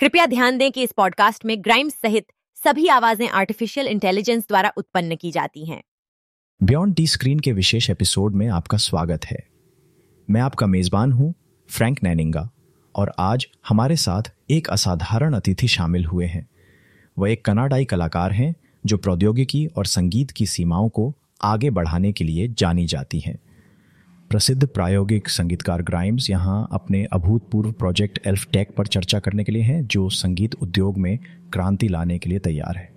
कृपया ध्यान दें कि इस पॉडकास्ट में ग्राइम्स सहित सभी आवाज़ें आर्टिफिशियल इंटेलिजेंस द्वारा उत्पन्न की जाती हैं। बियॉन्ड दी स्क्रीन के विशेष एपिसोड में आपका स्वागत है। मैं आपका मेजबान हूँ फ्रैंक नैनिंगा और आज हमारे साथ एक असाधारण अतिथि शामिल हुए हैं। वह एक कनाडाई कलाकार हैं, जो प्रौद्योगिकी और संगीत की सीमाओं को आगे बढ़ाने के लिए जानी जाती हैं। प्रसिद्ध प्रायोगिक संगीतकार ग्राइम्स यहाँ अपने अभूतपूर्व प्रोजेक्ट एल्फ टेक पर चर्चा करने के लिए हैं, जो संगीत उद्योग में क्रांति लाने के लिए तैयार है।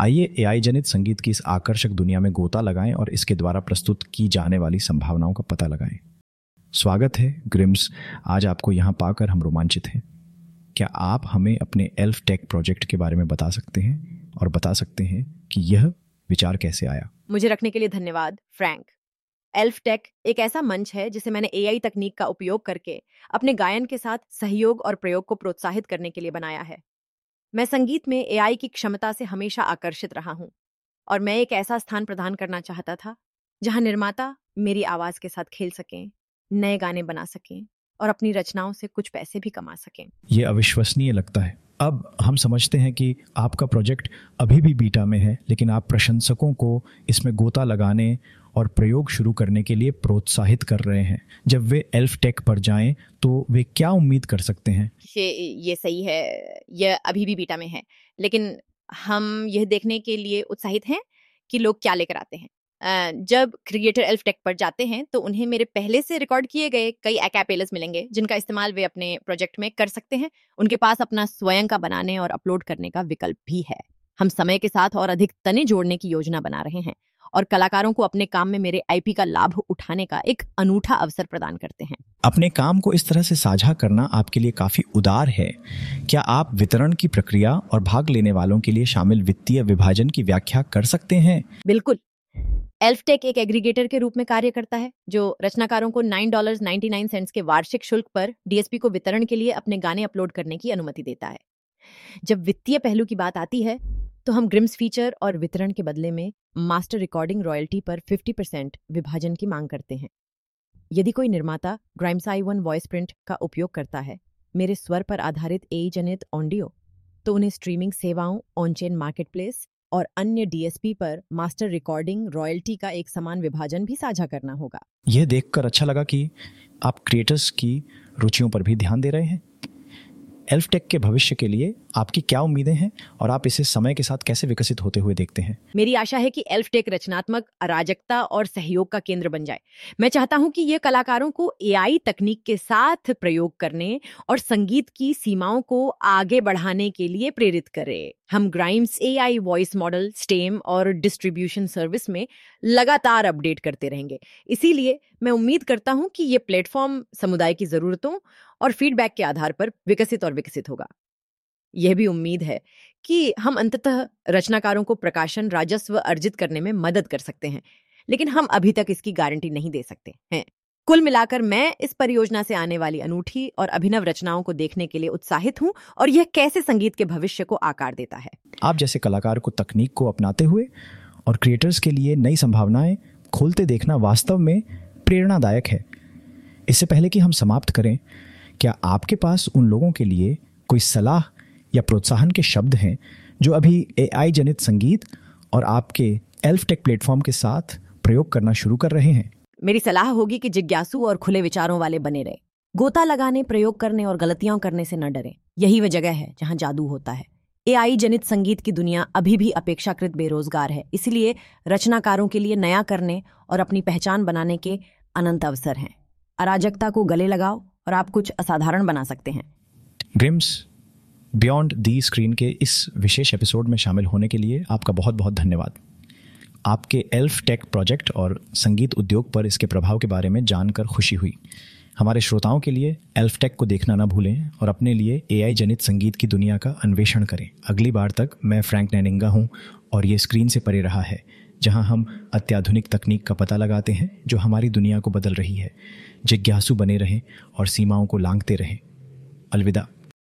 आइए एआई जनित संगीत की इस आकर्षक दुनिया में गोता लगाएँ और इसके द्वारा प्रस्तुत की जाने वाली संभावनाओं का पता लगाएँ। स्वागत है ग्रिम्स आज आपको यहाँ पाकर हम रोमांचित हैं। क्या आप हमें अपने एल्फ टेक प्रोजेक्ट के बारे में बता सकते हैं और बता सकते हैं कि यह विचार कैसे आया? मुझे रखने के लिए धन्यवाद फ्रैंक एल्फ टेक एक ऐसा मंच है जिसे मैंने एआई तकनीक का उपयोग करके अपने गायन के साथ सहयोग और प्रयोग को प्रोत्साहित करने के लिए बनाया है। मैं संगीत में एआई की क्षमता से हमेशा आकर्षित रहा हूँ और मैं एक ऐसा स्थान प्रदान करना चाहता था जहाँ निर्माता मेरी आवाज़ के साथ खेल सकें, नए गाने बना सकें और अपनी रचनाओं से कुछ पैसे भी कमा सकें। ये अविश्वसनीय लगता है। अब हम समझते हैं कि आपका प्रोजेक्ट अभी भी बीटा में है, लेकिन आप प्रशंसकों को इसमें गोता लगाने और प्रयोग शुरू करने के लिए प्रोत्साहित कर रहे हैं। जब वे एल्फ टेक पर जाएँ तो वे क्या उम्मीद कर सकते हैं? ये ये सही है। यह अभी भी बीटा में है। लेकिन हम यह देखने के लिए उत्साहित हैं कि लोग क्या लेकर आते हैं। जब क्रिएटर एल्फ टेक पर जाते हैं तो उन्हें मेरे पहले से रिकॉर्ड किए गए कई एकापेलस मिलेंगे, जिनका इस्तेमाल वे अपने प्रोजेक्ट में कर सकते हैं। उनके पास अपना स्वयं का बनाने और अपलोड करने का विकल्प भी है। हम समय के साथ और अधिक तने जोड़ने की योजना बना रहे हैं। और कलाकारों को अपने काम में मेरे आईपी का लाभ उठाने का एक अनूठा अवसर प्रदान करते हैं। अपने काम को इस तरह से साझा करना आपके लिए काफ़ी उदार है। क्या आप वितरण की प्रक्रिया और भाग लेने वालों के लिए शामिल वित्तीय विभाजन की व्याख्या कर सकते हैं? बिल्कुल। एल्फटेक एक एग्रीगेटर के रूप में कार्य करता है जो रचनाकारों को nine dollar ninety nine cents के वार्षिक शुल्क पर डीएसपी को वितरण के लिए अपने गाने अपलोड करने की अनुमति देता है। जब वित्तीय पहलू की बात आती है तो हम ग्रिम्स फीचर और वितरण के बदले में मास्टर रिकॉर्डिंग रॉयल्टी पर 50 परसेंट विभाजन की मांग करते हैं। यदि कोई निर्माता Grimes AI one voice print का उपयोग करता है, मेरे स्वर पर आधारित ए जनित ऑडियो तो उन्हें स्ट्रीमिंग सेवाओं ऑनचेन मार्केट प्लेस और अन्य डीएसपी पर मास्टर रिकॉर्डिंग रॉयल्टी का एक समान विभाजन भी साझा करना होगा। यह देखकर अच्छा लगा कि आप क्रिएटर्स की रुचियों पर भी ध्यान दे रहे हैं। एल्फ टेक के भविष्य के लिए आपकी क्या उम्मीदें हैं और आप इसे समय के साथ कैसे विकसित होते हुए देखते हैं? मेरी आशा है कि एल्फ टेक रचनात्मक, अराजकता और सहयोग का केंद्र बन जाए। मैं चाहता हूँ कि ये कलाकारों को एआई तकनीक के साथ प्रयोग करने और संगीत की सीमाओं को आगे बढ़ाने के लिए प्रेरित करे। हम Grimes AI voice model stem और डिस्ट्रीब्यूशन सर्विस में लगातार अपडेट करते रहेंगे। इसीलिए मैं उम्मीद करता हूँ कि ये प्लेटफॉर्म समुदाय की जरूरतों और फीडबैक के आधार पर विकसित और विकसित होगा। यह भी उम्मीद है कि हम अंततः रचनाकारों को प्रकाशन, राजस्व अर्जित करने में मदद कर सकते हैं, लेकिन हम अभी तक इसकी गारंटी नहीं दे सकते हैं। कुल मिलाकर मैं इस परियोजना से आने वाली अनूठी और अभिनव रचनाओं को देखने के लिए उत्साहित हूँ और यह कैसे संगीत के भविष्य को आकार देता है। आप जैसे कलाकार को तकनीक को अपनाते हुए और क्रिएटर्स के लिए नई संभावनाएँ खोलते देखना वास्तव में प्रेरणादायक है। इससे पहले कि हम समाप्त करें, क्या आपके पास उन लोगों के लिए कोई सलाह या प्रोत्साहन के शब्द हैं जो अभी एआई जनित संगीत और आपके एल्फ टेक प्लेटफॉर्म के साथ प्रयोग करना शुरू कर रहे हैं। मेरी सलाह होगी कि जिज्ञासु और खुले विचारों वाले बने रहे। गोता लगाने प्रयोग करने और गलतियाँ करने से न डरे। यही वह जगह है जहाँ जादू होता है। एआई जनित संगीत की दुनिया अभी भी अपेक्षाकृत बेरोजगार है इसलिए रचनाकारों के लिए नया करने और अपनी पहचान बनाने के अनंत अवसर हैं। अराजकता को गले लगाओ और आप कुछ असाधारण बना सकते हैं। ग्रिम्स बियॉन्ड दी स्क्रीन के इस विशेष एपिसोड में शामिल होने के लिए आपका बहुत बहुत धन्यवाद। आपके एल्फ टेक प्रोजेक्ट और संगीत उद्योग पर इसके प्रभाव के बारे में जानकर खुशी हुई। हमारे श्रोताओं के लिए एल्फ टेक को देखना ना भूलें और अपने लिए एआई जनित संगीत की दुनिया का अन्वेषण करें। अगली बार तक मैं फ्रैंक नैनिंगा हूँ और ये स्क्रीन से परे रहा है, जहाँ हम अत्याधुनिक तकनीक का पता लगाते हैं, जो हमारी दुनिया को बदल रही है। जिज्ञासु बने रहें और सीमाओं को लांघते रहें। अलविदा।